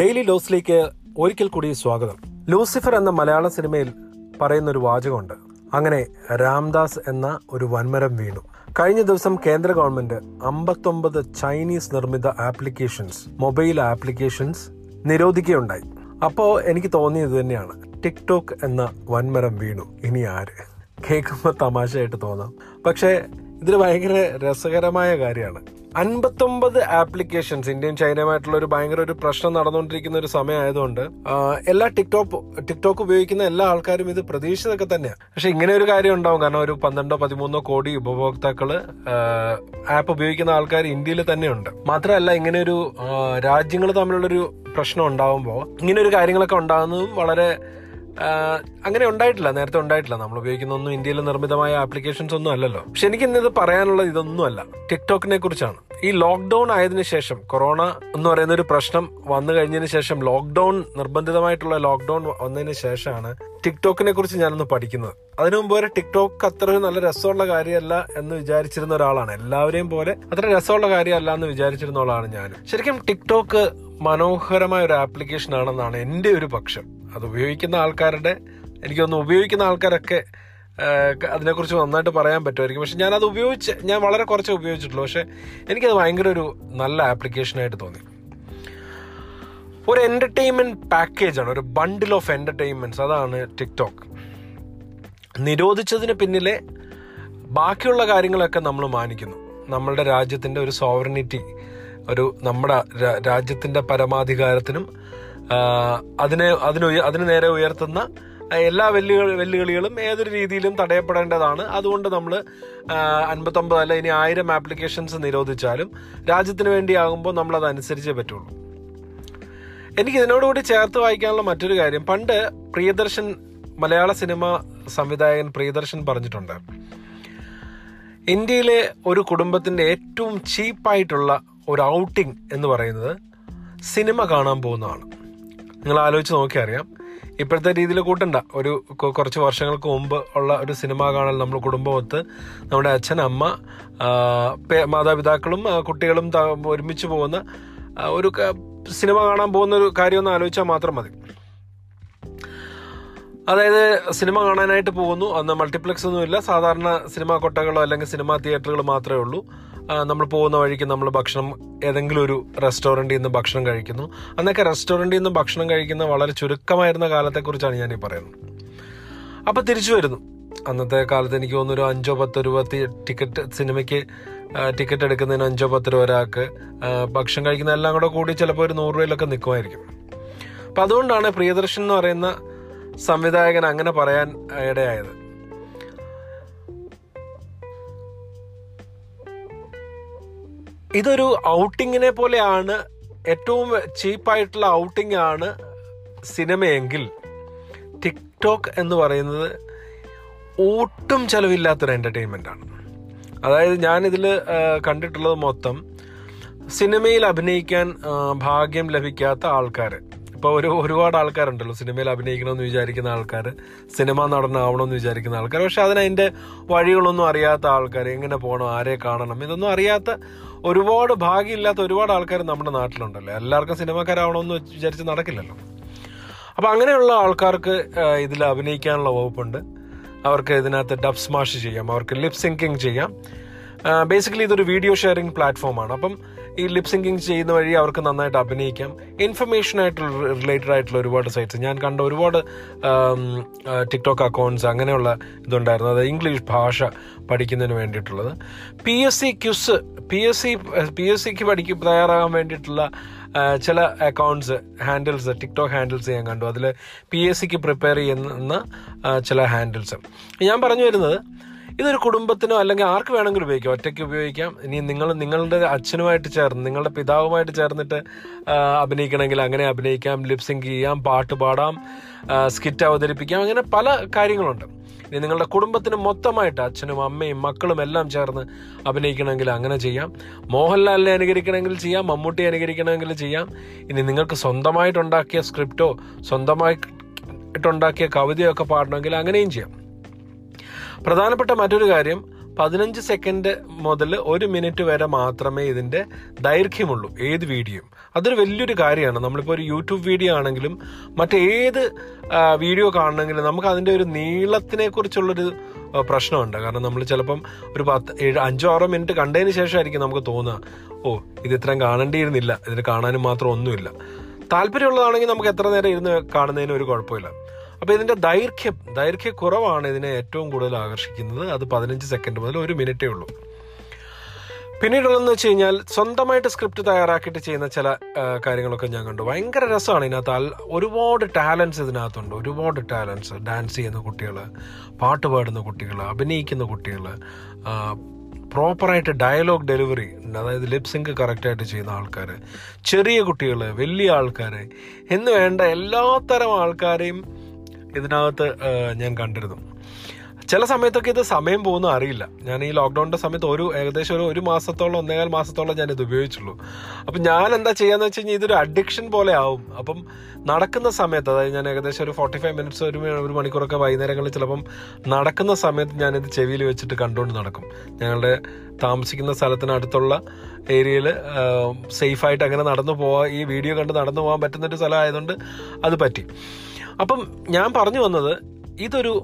Daily ലോസിലേക്ക് ഒരിക്കൽ കൂടി സ്വാഗതം. ലൂസിഫർ എന്ന മലയാള സിനിമയിൽ പറയുന്ന ഒരു വാചകമുണ്ട്. അങ്ങനെ രാംദാസ് എന്ന ഒരു വൻമരം വീണു. കഴിഞ്ഞ ദിവസം കേന്ദ്ര ഗവൺമെന്റ് അമ്പത്തൊമ്പത് ചൈനീസ് നിർമ്മിത ആപ്ലിക്കേഷൻസ് മൊബൈൽ ആപ്ലിക്കേഷൻസ് നിരോധിക്കുകയുണ്ടായി. അപ്പോൾ എനിക്ക് തോന്നിയത് തന്നെയാണ്. ടിക്ടോക്ക് എന്ന വൻമരം വീണു. ഇനി ആര്? കേൾക്കുമ്പോൾ തമാശയായിട്ട് തോന്നാം. പക്ഷേ ഇതിൽ ഭയങ്കര രസകരമായ കാര്യമാണ്. അൻപത്തൊമ്പത് ആപ്ലിക്കേഷൻസ് ഇന്ത്യയും ചൈനയുമായിട്ടുള്ള ഒരു ഭയങ്കര ഒരു പ്രശ്നം നടന്നുകൊണ്ടിരിക്കുന്ന ഒരു സമയമായതുകൊണ്ട് എല്ലാ ടിക്ടോക്ക് ടിക്ടോക്ക് ഉപയോഗിക്കുന്ന എല്ലാ ആൾക്കാരും ഇത് പ്രതീക്ഷിച്ചതൊക്കെ തന്നെയാണ് പക്ഷെ ഇങ്ങനെ ഒരു കാര്യം ഉണ്ടാവും. കാരണം ഒരു പന്ത്രണ്ടോ പതിമൂന്നോ കോടി ഉപഭോക്താക്കൾ ആപ്പ് ഉപയോഗിക്കുന്ന ആൾക്കാർ ഇന്ത്യയിൽ തന്നെയുണ്ട്. മാത്രമല്ല ഇങ്ങനെ ഒരു രാജ്യങ്ങൾ തമ്മിലുള്ളൊരു പ്രശ്നം ഉണ്ടാവുമ്പോൾ ഇങ്ങനെ ഒരു കാര്യങ്ങളൊക്കെ ഉണ്ടാകുന്നതും വളരെ അങ്ങനെ ഉണ്ടായിട്ടില്ല. നേരത്തെ ഉണ്ടായിട്ടില്ല. നമ്മൾ ഉപയോഗിക്കുന്ന ഒന്നും ഇന്ത്യയിൽ നിർമ്മിതമായ ആപ്ലിക്കേഷൻസ് ഒന്നും അല്ലല്ലോ. പക്ഷെ എനിക്ക് ഇന്നത് പറയാനുള്ളത് ഇതൊന്നുമല്ല ടിക്ടോക്കിനെ കുറിച്ചാണ്. ഈ ലോക്ക്ഡൌൺ ആയതിനു ശേഷം കൊറോണ എന്ന് പറയുന്ന ഒരു പ്രശ്നം വന്നു കഴിഞ്ഞതിന് ശേഷം ലോക്ക്ഡൌൺ നിർബന്ധിതമായിട്ടുള്ള ലോക്ക്ഡൌൺ വന്നതിന് ശേഷമാണ് ടിക്ടോക്കിനെ കുറിച്ച് ഞാനൊന്ന് പഠിക്കുന്നത്. അതിനു മുമ്പ് വരെ ടിക്ടോക്ക് അത്ര നല്ല രസമുള്ള കാര്യമല്ല എന്ന് വിചാരിച്ചിരുന്ന ഒരാളാണ്. എല്ലാവരെയും പോലെ അത്ര രസമുള്ള കാര്യമല്ല എന്ന് വിചാരിച്ചിരുന്ന ആളാണ് ഞാൻ ശരിക്കും ടിക്ടോക്ക് മനോഹരമായ ഒരു ആപ്ലിക്കേഷൻ ആണെന്നാണ് എന്റെ ഒരു പക്ഷം. അത് ഉപയോഗിക്കുന്ന ആൾക്കാരുടെ എനിക്കൊന്ന് ഉപയോഗിക്കുന്ന ആൾക്കാരൊക്കെ അതിനെക്കുറിച്ച് നന്നായിട്ട് പറയാൻ പറ്റുമായിരിക്കും. പക്ഷെ ഞാനത് ഉപയോഗിച്ച് ഞാൻ വളരെ കുറച്ച് ഉപയോഗിച്ചിട്ടുള്ളൂ. പക്ഷെ എനിക്കത് ഭയങ്കര ഒരു നല്ല ആപ്ലിക്കേഷനായിട്ട് തോന്നി. ഒരു എന്റർടൈൻമെന്റ് പാക്കേജാണ് ഒരു ബണ്ടിൽ ഓഫ് എന്റർടൈൻമെന്റ്സ് അതാണ് ടിക്ടോക്ക്. നിരോധിച്ചതിന് പിന്നിലെ ബാക്കിയുള്ള കാര്യങ്ങളൊക്കെ നമ്മൾ മാനിക്കുന്നു. നമ്മളുടെ രാജ്യത്തിന്റെ ഒരു സോവറിനിറ്റി ഒരു നമ്മുടെ രാജ്യത്തിന്റെ പരമാധികാരത്തിനും അതിനെ അതിന് അതിന് നേരെ ഉയർത്തുന്ന എല്ലാ വെല്ലുവിളി വെല്ലുവിളികളും ഏതൊരു രീതിയിലും തടയപ്പെടേണ്ടതാണ്. അതുകൊണ്ട് നമ്മൾ അൻപത്തൊമ്പത് അല്ല ഇനി ആയിരം ആപ്ലിക്കേഷൻസ് നിരോധിച്ചാലും രാജ്യത്തിന് വേണ്ടിയാകുമ്പോൾ നമ്മൾ അത് അനുസരിച്ചേ പറ്റുള്ളൂ. എനിക്ക് ഇതിനോടുകൂടി ചേർത്ത് വായിക്കാനുള്ള മറ്റൊരു കാര്യം. പണ്ട് പ്രിയദർശൻ മലയാള സിനിമ സംവിധായകൻ പ്രിയദർശൻ പറഞ്ഞിട്ടുണ്ട്. ഇന്ത്യയിലെ ഒരു കുടുംബത്തിന്റെ ഏറ്റവും ചീപ്പായിട്ടുള്ള ഒരു ഔട്ടിംഗ് എന്ന് പറയുന്നത് സിനിമ കാണാൻ പോകുന്നതാണ്. നിങ്ങൾ ആലോചിച്ച് നോക്കിയറിയാം ഇപ്പോഴത്തെ രീതിയിൽ കൂട്ടണ്ട. ഒരു കുറച്ച് വർഷങ്ങൾക്ക് മുമ്പ് ഉള്ള ഒരു സിനിമ കാണൽ നമ്മൾ കുടുംബമൊത്ത് നമ്മുടെ അച്ഛൻ അമ്മ മാതാപിതാക്കളും കുട്ടികളും ഒരുമിച്ച് പോകുന്ന ഒരു സിനിമ കാണാൻ പോകുന്ന ഒരു കാര്യം ഒന്ന് ആലോചിച്ചാൽ മാത്രം മതി. അതായത് സിനിമ കാണാനായിട്ട് പോകുന്നു. അന്ന് മൾട്ടിപ്ലക്സ് ഒന്നുമില്ല. സാധാരണ സിനിമാ കൊട്ടകളോ അല്ലെങ്കിൽ സിനിമാ തിയേറ്ററുകൾ മാത്രമേ ഉള്ളൂ. നമ്മൾ പോകുന്ന വഴിക്ക് നമ്മൾ ഭക്ഷണം ഏതെങ്കിലും ഒരു റെസ്റ്റോറന്റിൽ നിന്ന് ഭക്ഷണം കഴിക്കുന്നു. അന്നൊക്കെ റെസ്റ്റോറന്റിൽ നിന്ന് ഭക്ഷണം കഴിക്കുന്ന വളരെ ചുരുക്കമായിരുന്ന കാലത്തെക്കുറിച്ചാണ് ഞാൻ ഈ പറയുന്നത്. അപ്പോൾ തിരിച്ചു വരുന്നു. അന്നത്തെ കാലത്ത് എനിക്ക് തോന്നുന്നു ഒരു അഞ്ചോ പത്തോ രൂപ ടിക്കറ്റ് സിനിമയ്ക്ക് ടിക്കറ്റ് എടുക്കുന്നതിന് അഞ്ചോ പത്ത് രൂപ ഒരാൾക്ക് ഭക്ഷണം കഴിക്കുന്ന എല്ലാം കൂടെ കൂടി ചിലപ്പോൾ ഒരു നൂറ് രൂപയിലൊക്കെ നിൽക്കുമായിരിക്കും. അപ്പം അതുകൊണ്ടാണ് പ്രിയദർശൻ എന്ന് പറയുന്ന സംവിധായകൻ അങ്ങനെ പറയാൻ ഇടയായത്. ഇതൊരു ഔട്ടിങ്ങിനെ പോലെയാണ് ഏറ്റവും ചീപ്പായിട്ടുള്ള ഔട്ടിംഗ് ആണ് സിനിമയെങ്കിൽ ടിക്ടോക്ക് എന്ന് പറയുന്നത് ഒട്ടും ചെലവില്ലാത്തൊരു എന്റർടൈൻമെന്റ് ആണ്. അതായത് ഞാനിതിൽ കണ്ടിട്ടുള്ളത് മൊത്തം സിനിമയിൽ അഭിനയിക്കാൻ ഭാഗ്യം ലഭിക്കാത്ത ആൾക്കാർ ഇപ്പോൾ ഒരു ഒരുപാട് ആൾക്കാരുണ്ടല്ലോ സിനിമയിൽ അഭിനയിക്കണമെന്ന് വിചാരിക്കുന്ന ആൾക്കാർ സിനിമ നടനാവണമെന്ന് വിചാരിക്കുന്ന ആൾക്കാർ പക്ഷെ അതിന് അതിന്റെ വഴികളൊന്നും അറിയാത്ത ആൾക്കാർ എങ്ങനെ പോകണം ആരെ കാണണം ഇതൊന്നും അറിയാത്ത ഒരുപാട് ഭാഗ്യമില്ലാത്ത ഒരുപാട് ആൾക്കാർ നമ്മുടെ നാട്ടിലുണ്ടല്ലോ. എല്ലാവർക്കും സിനിമക്കാരാവണമെന്ന് വിചാരിച്ച് നടക്കില്ലല്ലോ. അപ്പൊ അങ്ങനെയുള്ള ആൾക്കാർക്ക് ഇതിൽ അഭിനയിക്കാനുള്ള വകുപ്പുണ്ട്. അവർക്ക് ഇതിനകത്ത് ഡബ് സ്മാഷ് ചെയ്യാം അവർക്ക് ലിപ് സിങ്കിങ് ചെയ്യാം. ബേസിക്കലി ഇതൊരു വീഡിയോ ഷെയറിംഗ് പ്ലാറ്റ്ഫോമാണ്. അപ്പം ഈ ലിപ് സിങ്കിങ് ചെയ്യുന്ന വഴി അവർക്ക് നന്നായിട്ട് അഭിനയിക്കാം. ഇൻഫർമേഷൻ ആയിട്ടുള്ള റിലേറ്റഡ് ആയിട്ടുള്ള ഒരുപാട് സൈറ്റ്സ് ഞാൻ കണ്ട ഒരുപാട് ടിക്ടോക്ക് അക്കൗണ്ട്സ് അങ്ങനെയുള്ള ഇതുണ്ടായിരുന്നു. അത് ഇംഗ്ലീഷ് ഭാഷ പഠിക്കുന്നതിന് വേണ്ടിയിട്ടുള്ളത്. P S C quiz P S C P S സിക്ക് പഠിക്കും തയ്യാറാകാൻ വേണ്ടിയിട്ടുള്ള ചില അക്കൗണ്ട്സ് ഹാൻഡിൽസ് ടിക്ടോക്ക് ഹാൻഡിൽസ് ഞാൻ കണ്ടു. അതിൽ പി എസ് സിക്ക് പ്രിപ്പയർ ചെയ്യുന്ന ചില ഹാൻഡിൽസ് ഞാൻ പറഞ്ഞു വരുന്നത് ഇതൊരു കുടുംബത്തിനോ അല്ലെങ്കിൽ ആർക്ക് വേണമെങ്കിലും ഉപയോഗിക്കാം. ഒറ്റയ്ക്ക് ഉപയോഗിക്കാം. ഇനി നിങ്ങൾ നിങ്ങളുടെ അച്ഛനുമായിട്ട് ചേർന്ന് നിങ്ങളുടെ പിതാവുമായിട്ട് ചേർന്നിട്ട് അഭിനയിക്കണമെങ്കിൽ അങ്ങനെ അഭിനയിക്കാം ലിപ്സിങ് ചെയ്യാം പാട്ട് പാടാം സ്കിറ്റ് അവതരിപ്പിക്കാം അങ്ങനെ പല കാര്യങ്ങളുണ്ട്. ഇനി നിങ്ങളുടെ കുടുംബത്തിന് മൊത്തമായിട്ട് അച്ഛനും അമ്മയും മക്കളും എല്ലാം ചേർന്ന് അഭിനയിക്കണമെങ്കിൽ അങ്ങനെ ചെയ്യാം. മോഹൻലാലിനെ അനുകരിക്കണമെങ്കിൽ ചെയ്യാം മമ്മൂട്ടിയെ അനുകരിക്കണമെങ്കിൽ ചെയ്യാം. ഇനി നിങ്ങൾക്ക് സ്വന്തമായിട്ടുണ്ടാക്കിയ സ്ക്രിപ്റ്റോ സ്വന്തമായിട്ടുണ്ടാക്കിയ കവിതയോ ഒക്കെ പാടണമെങ്കിൽ അങ്ങനെയും ചെയ്യാം. പ്രധാനപ്പെട്ട മറ്റൊരു കാര്യം പതിനഞ്ച് സെക്കൻഡ് മുതൽ ഒരു മിനിറ്റ് വരെ മാത്രമേ ഇതിന്റെ ദൈർഘ്യമുള്ളൂ ഏത് വീഡിയോയും അതൊരു വലിയൊരു കാര്യമാണ്. നമ്മളിപ്പോൾ ഒരു യൂട്യൂബ് വീഡിയോ ആണെങ്കിലും മറ്റേത് വീഡിയോ കാണണമെങ്കിലും നമുക്ക് അതിന്റെ ഒരു നീളത്തിനെ കുറിച്ചുള്ളൊരു പ്രശ്നമുണ്ട്. കാരണം നമ്മൾ ചിലപ്പം ഒരു പത്ത് ഏഴ് അഞ്ചോ ആറോ മിനിറ്റ് കണ്ടതിന് ശേഷമായിരിക്കും നമുക്ക് തോന്നുക ഓ ഇത് ഇത്രയും കാണേണ്ടിയിരുന്നില്ല. ഇതിന് കാണാനും മാത്രം ഒന്നുമില്ല. താല്പര്യമുള്ളതാണെങ്കിൽ നമുക്ക് എത്ര നേരം ഇരുന്ന് കാണുന്നതിന് ഒരു കുഴപ്പമില്ല. അപ്പൊ ഇതിന്റെ ദൈർഘ്യം ദൈർഘ്യ കുറവാണ് ഇതിനെ ഏറ്റവും കൂടുതൽ ആകർഷിക്കുന്നത്. അത് പതിനഞ്ച് സെക്കൻഡ് മുതൽ ഒരു മിനിറ്റേ ഉള്ളൂ. പിന്നീടുള്ളതെന്ന് വെച്ച് കഴിഞ്ഞാൽ സ്വന്തമായിട്ട് സ്ക്രിപ്റ്റ് തയ്യാറാക്കിയിട്ട് ചെയ്യുന്ന ചില കാര്യങ്ങളൊക്കെ ഞാൻ കണ്ടു. ഭയങ്കര രസമാണ് ഇതിനകത്ത്. ഒരുപാട് ടാലൻസ് ഇതിനകത്തുണ്ട്. ഒരുപാട് ടാലൻസ്. ഡാൻസ് ചെയ്യുന്ന കുട്ടികൾ പാട്ട് പാടുന്ന കുട്ടികൾ അഭിനയിക്കുന്ന കുട്ടികൾ പ്രോപ്പറായിട്ട് ഡയലോഗ് ഡെലിവറി അതായത് ലിപ്സിങ്ക് കറക്റ്റായിട്ട് ചെയ്യുന്ന ആൾക്കാർ ചെറിയ കുട്ടികൾ വലിയ ആൾക്കാർ എന്ന് വേണ്ട എല്ലാത്തരം ആൾക്കാരെയും ഇതിനകത്ത് ഞാൻ കണ്ടിരുന്നു. ചില സമയത്തൊക്കെ ഇത് സമയം പോകുന്ന അറിയില്ല. ഞാൻ ഈ ലോക്ക്ഡൗണിന്റെ സമയത്ത് ഒരു ഏകദേശം ഒരു ഒരു മാസത്തോളം ഒന്നേകാൽ മാസത്തോളം ഞാൻ ഇത് ഉപയോഗിച്ചുള്ളൂ. അപ്പം ഞാൻ എന്താ ചെയ്യാന്ന് വെച്ച് കഴിഞ്ഞാൽ ഇതൊരു അഡിക്ഷൻ പോലെ ആവും. അപ്പം നടക്കുന്ന സമയത്ത് അതായത് ഞാൻ ഏകദേശം ഒരു ഫോർട്ടി ഫൈവ് മിനിറ്റ്സ് ഒരു ഒരു മണിക്കൂറൊക്കെ വൈകുന്നേരങ്ങളിൽ ചിലപ്പം നടക്കുന്ന സമയത്ത് ഞാനിത് ചെവിയിൽ വെച്ചിട്ട് കണ്ടുകൊണ്ട് നടക്കും. ഞങ്ങളുടെ താമസിക്കുന്ന സ്ഥലത്തിനടുത്തുള്ള ഏരിയയിൽ സേഫായിട്ട് അങ്ങനെ നടന്നു പോവാൻ ഈ വീഡിയോ കണ്ട് നടന്നു പോകാൻ പറ്റുന്നൊരു സ്ഥലമായതുകൊണ്ട് അത് പറ്റി. അപ്പം ഞാൻ പറഞ്ഞു വന്നത് ഇതൊരു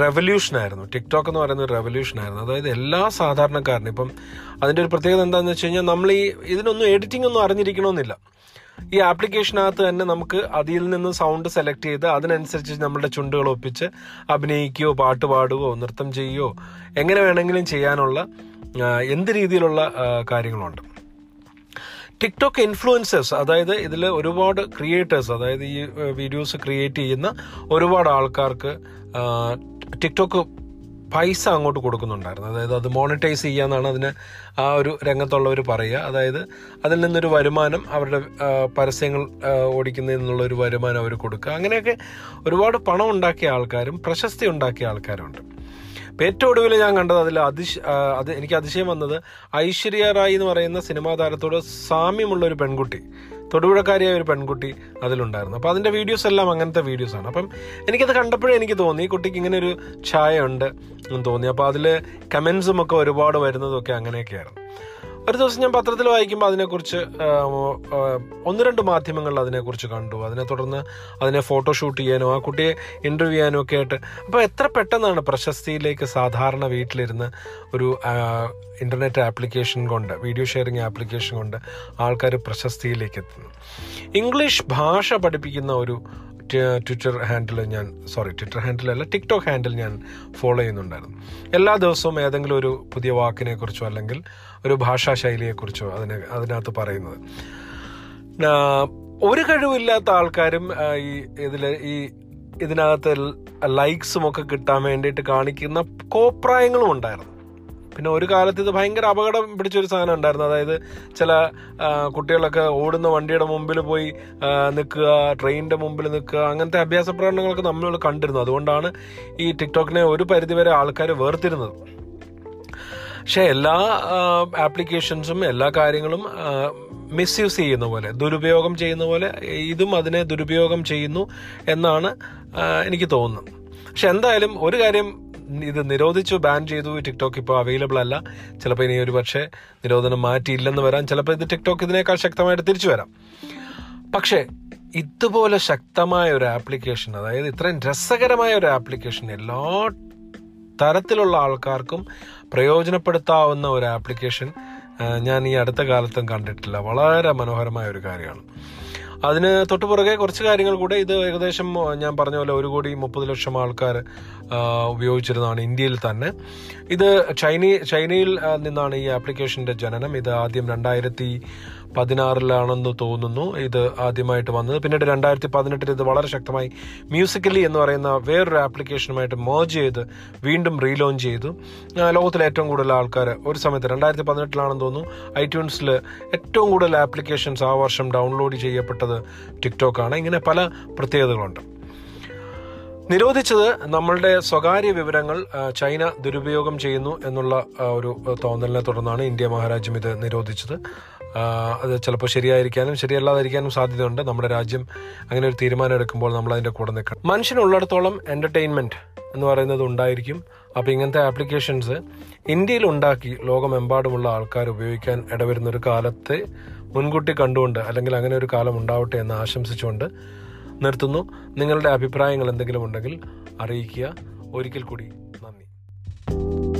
റെവല്യൂഷൻ ആയിരുന്നു ടിക്ടോക്ക് എന്ന് പറയുന്ന ഒരു റെവല്യൂഷൻ ആയിരുന്നു അതായത് എല്ലാ സാധാരണക്കാരനും ഇപ്പം അതിന്റെ ഒരു പ്രത്യേകത എന്താണെന്ന് വെച്ച് കഴിഞ്ഞാൽ നമ്മൾ ഈ ഇതിനൊന്നും എഡിറ്റിംഗ് ഒന്നും അറിഞ്ഞിരിക്കണമെന്നില്ല. ഈ ആപ്ലിക്കേഷനകത്ത് തന്നെ നമുക്ക് അതിൽ നിന്ന് സൗണ്ട് സെലക്ട് ചെയ്ത് അതിനനുസരിച്ച് നമ്മുടെ ചുണ്ടുകൾ ഒപ്പിച്ച് അഭിനയിക്കുകയോ പാട്ട് പാടുകയോ നൃത്തം ചെയ്യുകയോ എങ്ങനെ വേണമെങ്കിലും ചെയ്യാനുള്ള എന്ത് രീതിയിലുള്ള കാര്യങ്ങളുണ്ട്. ടിക്ടോക്ക് ഇൻഫ്ലുവൻസേഴ്സ് അതായത് ഇതിൽ ഒരുപാട് ക്രിയേറ്റേഴ്സ് അതായത് ഈ വീഡിയോസ് ക്രിയേറ്റ് ചെയ്യുന്ന ഒരുപാട് ആൾക്കാർക്ക് ടിക്ടോക്ക് പൈസ അങ്ങോട്ട് കൊടുക്കുന്നുണ്ടായിരുന്നു. അതായത് അത് മോണിറ്റൈസ് ചെയ്യാന്നാണ് അതിന് ആ ഒരു രംഗത്തുള്ളവർ പറയുക. അതായത് അതിൽ നിന്നൊരു വരുമാനം അവരുടെ പരസ്യങ്ങൾ ഓടിക്കുന്നതിൽ നിന്നുള്ള ഒരു വരുമാനം അവർ കൊടുക്കുക. അങ്ങനെയൊക്കെ ഒരുപാട് പണം ഉണ്ടാക്കിയ ആൾക്കാരും പ്രശസ്തി ഉണ്ടാക്കിയ ആൾക്കാരുണ്ട്. ഏറ്റവും ഒടുവിൽ ഞാൻ കണ്ടത് അതിൽ അതിശ അത് എനിക്ക് അതിശയം വന്നത് ഐശ്വര്യ റായ് എന്ന് പറയുന്ന സിനിമാ താരത്തോട് സാമ്യമുള്ള ഒരു പെൺകുട്ടി തൊടുപുഴക്കാരിയായ ഒരു പെൺകുട്ടി അതിലുണ്ടായിരുന്നു. അപ്പോൾ അതിന്റെ വീഡിയോസ് എല്ലാം അങ്ങനത്തെ വീഡിയോസാണ് അപ്പം എനിക്കത് കണ്ടപ്പോഴേ എനിക്ക് തോന്നി കുട്ടിക്ക് ഇങ്ങനെ ഒരു ഛായ ഉണ്ട് എന്ന് തോന്നി. അപ്പോൾ അതിൽ കമൻസും ഒക്കെ ഒരുപാട് വരുന്നതൊക്കെ അങ്ങനെയൊക്കെയായിരുന്നു. ഒരു ദിവസം ഞാൻ പത്രത്തിൽ വായിക്കുമ്പോൾ അതിനെക്കുറിച്ച് ഒന്ന് രണ്ട് മാധ്യമങ്ങളിൽ അതിനെക്കുറിച്ച് കണ്ടു. അതിനെ തുടർന്ന് അതിനെ ഫോട്ടോ ഷൂട്ട് ചെയ്യാനോ ആ കുട്ടിയെ ഇന്റർവ്യൂ ചെയ്യാനോ ഒക്കെ ആയിട്ട്. അപ്പോൾ എത്ര പെട്ടെന്നാണ് പ്രശസ്തിയിലേക്ക് സാധാരണ വീട്ടിലിരുന്ന് ഒരു ഇന്റർനെറ്റ് ആപ്ലിക്കേഷൻ കൊണ്ട് വീഡിയോ ഷെയറിംഗ് ആപ്ലിക്കേഷൻ കൊണ്ട് ആൾക്കാർ പ്രശസ്തിയിലേക്ക് എത്തുന്നു. ഇംഗ്ലീഷ് ഭാഷ പഠിപ്പിക്കുന്ന ഒരു ട്വിറ്റർ ഹാൻഡിൽ ഞാൻ സോറി ട്വിറ്റർ ഹാൻഡിൽ അല്ല ടിക്ടോക്ക് ഹാൻഡിൽ ഞാൻ ഫോളോ ചെയ്യുന്നുണ്ടായിരുന്നു. എല്ലാ ദിവസവും ഏതെങ്കിലും ഒരു പുതിയ വാക്കിനെ കുറിച്ചോ അല്ലെങ്കിൽ ഒരു ഭാഷാ ശൈലിയെക്കുറിച്ചോ അതിന് അതിനകത്ത് പറയുന്നത്. ഒരു കഴിവില്ലാത്ത ആൾക്കാരും ഈ ഇതിൽ ഈ ഇതിനകത്ത് ലൈക്സും ഒക്കെ കിട്ടാൻ വേണ്ടിയിട്ട് കാണിക്കുന്ന കോപ്രായങ്ങളും ഉണ്ടായിരുന്നു. പിന്നെ ഒരു കാലത്ത് ഇത് ഭയങ്കര അപകടം പിടിച്ചൊരു സാധനം ഉണ്ടായിരുന്നു. അതായത് ചില കുട്ടികളൊക്കെ ഓടുന്ന വണ്ടിയുടെ മുമ്പിൽ പോയി നിൽക്കുക ട്രെയിനിന്റെ മുമ്പിൽ നിൽക്കുക അങ്ങനത്തെ അഭ്യാസ പ്രകടനങ്ങളൊക്കെ നമ്മൾ കണ്ടിരുന്നു. അതുകൊണ്ടാണ് ഈ ടിക്ടോക്കിനെ ഒരു പരിധിവരെ ആൾക്കാർ വേർതിരുന്നത്. പക്ഷെ എല്ലാ ആപ്ലിക്കേഷൻസും എല്ലാ കാര്യങ്ങളും മിസ്യൂസ് ചെയ്യുന്ന പോലെ ദുരുപയോഗം ചെയ്യുന്ന പോലെ ഇതും അതിനെ ദുരുപയോഗം ചെയ്യുന്നു എന്നാണ് എനിക്ക് തോന്നുന്നത്. പക്ഷെ എന്തായാലും ഒരു കാര്യം ഇത് നിരോധിച്ചു ബാൻ ചെയ്തു ടിക്ടോക്ക് ഇപ്പോൾ അവൈലബിൾ അല്ല. ചിലപ്പോൾ ഇനി ഒരു പക്ഷേ നിരോധനം മാറ്റിയില്ലെന്ന് വരാം. ചിലപ്പോൾ ഇത് ടിക്ടോക്ക് ഇതിനേക്കാൾ ശക്തമായിട്ട് തിരിച്ചു വരാം. പക്ഷേ ഇതുപോലെ ശക്തമായ ഒരു ആപ്ലിക്കേഷൻ അതായത് ഇത്രയും രസകരമായ ഒരു ആപ്ലിക്കേഷൻ എല്ലാ തരത്തിലുള്ള ആൾക്കാർക്കും പ്രയോജനപ്പെടുത്താവുന്ന ഒരു ആപ്ലിക്കേഷൻ ഞാൻ ഈ അടുത്ത കാലത്തും കണ്ടിട്ടില്ല. വളരെ മനോഹരമായ ഒരു കാര്യമാണ്. അതിന് തൊട്ടു പുറകെ കുറച്ച് കാര്യങ്ങൾ കൂടെ. ഇത് ഏകദേശം ഞാൻ പറഞ്ഞ പോലെ ഒരു കോടി മുപ്പത് ലക്ഷം ആൾക്കാർ ഉപയോഗിച്ചിരുന്നതാണ് ഇന്ത്യയിൽ തന്നെ. ഇത് ചൈന ചൈനയിൽ നിന്നാണ് ഈ ആപ്ലിക്കേഷന്റെ ജനനം. ഇത് ആദ്യം രണ്ടായിരത്തി പതിനാറിലാണെന്ന് തോന്നുന്നു. ഇത് ആദ്യമായിട്ട് വന്നത്. പിന്നീട് രണ്ടായിരത്തി പതിനെട്ടിൽ ഇത് വളരെ ശക്തമായി മ്യൂസിക്കലി എന്ന് പറയുന്ന വേറൊരു ആപ്ലിക്കേഷനുമായിട്ട് മേർജ് ചെയ്ത് വീണ്ടും റീലോഞ്ച് ചെയ്തു. ലോകത്തിലെ ഏറ്റവും കൂടുതൽ ആൾക്കാർ ഒരു സമയത്ത് രണ്ടായിരത്തി പതിനെട്ടിലാണെന്ന് തോന്നുന്നു. ഐട്യൂൺസിൽ ഏറ്റവും കൂടുതൽ ആപ്ലിക്കേഷൻസ് ആ വർഷം ഡൗൺലോഡ് ചെയ്യപ്പെട്ടത് ടിക്ടോക്ക് ആണ്. ഇങ്ങനെ പല പ്രത്യേകതകളുണ്ട്. നിരോധിച്ചത് നമ്മളുടെ സ്വകാര്യ വിവരങ്ങൾ ചൈന ദുരുപയോഗം ചെയ്യുന്നു എന്നുള്ള ഒരു തോന്നലിനെ തുടർന്നാണ് ഇന്ത്യ മഹാരാജ്യം ഇത് നിരോധിച്ചത്. അത് ചിലപ്പോൾ ശരിയായിരിക്കാനും ശരിയല്ലാതിരിക്കാനും സാധ്യതയുണ്ട്. നമ്മുടെ രാജ്യം അങ്ങനെ ഒരു തീരുമാനം എടുക്കുമ്പോൾ നമ്മൾ അതിന്റെ കൂടെ നിൽക്കണം. മനുഷ്യനുള്ളിടത്തോളം എന്റർടൈൻമെന്റ് എന്ന് പറയുന്നത് ഉണ്ടായിരിക്കും. അപ്പോൾ ഇങ്ങനത്തെ ആപ്ലിക്കേഷൻസ് ഇന്ത്യയിൽ ഉണ്ടാക്കി ലോകമെമ്പാടുമുള്ള ആൾക്കാർ ഉപയോഗിക്കാൻ ഇടവരുന്ന ഒരു കാലത്തെ മുൻകൂട്ടി കണ്ടുകൊണ്ട് അല്ലെങ്കിൽ അങ്ങനെ ഒരു കാലം ഉണ്ടാവട്ടെ എന്ന് ആശംസിച്ചുകൊണ്ട് നിർത്തുന്നു. നിങ്ങളുടെ അഭിപ്രായങ്ങൾ എന്തെങ്കിലും ഉണ്ടെങ്കിൽ അറിയിക്കുക. ഒരിക്കൽ കൂടി നന്ദി.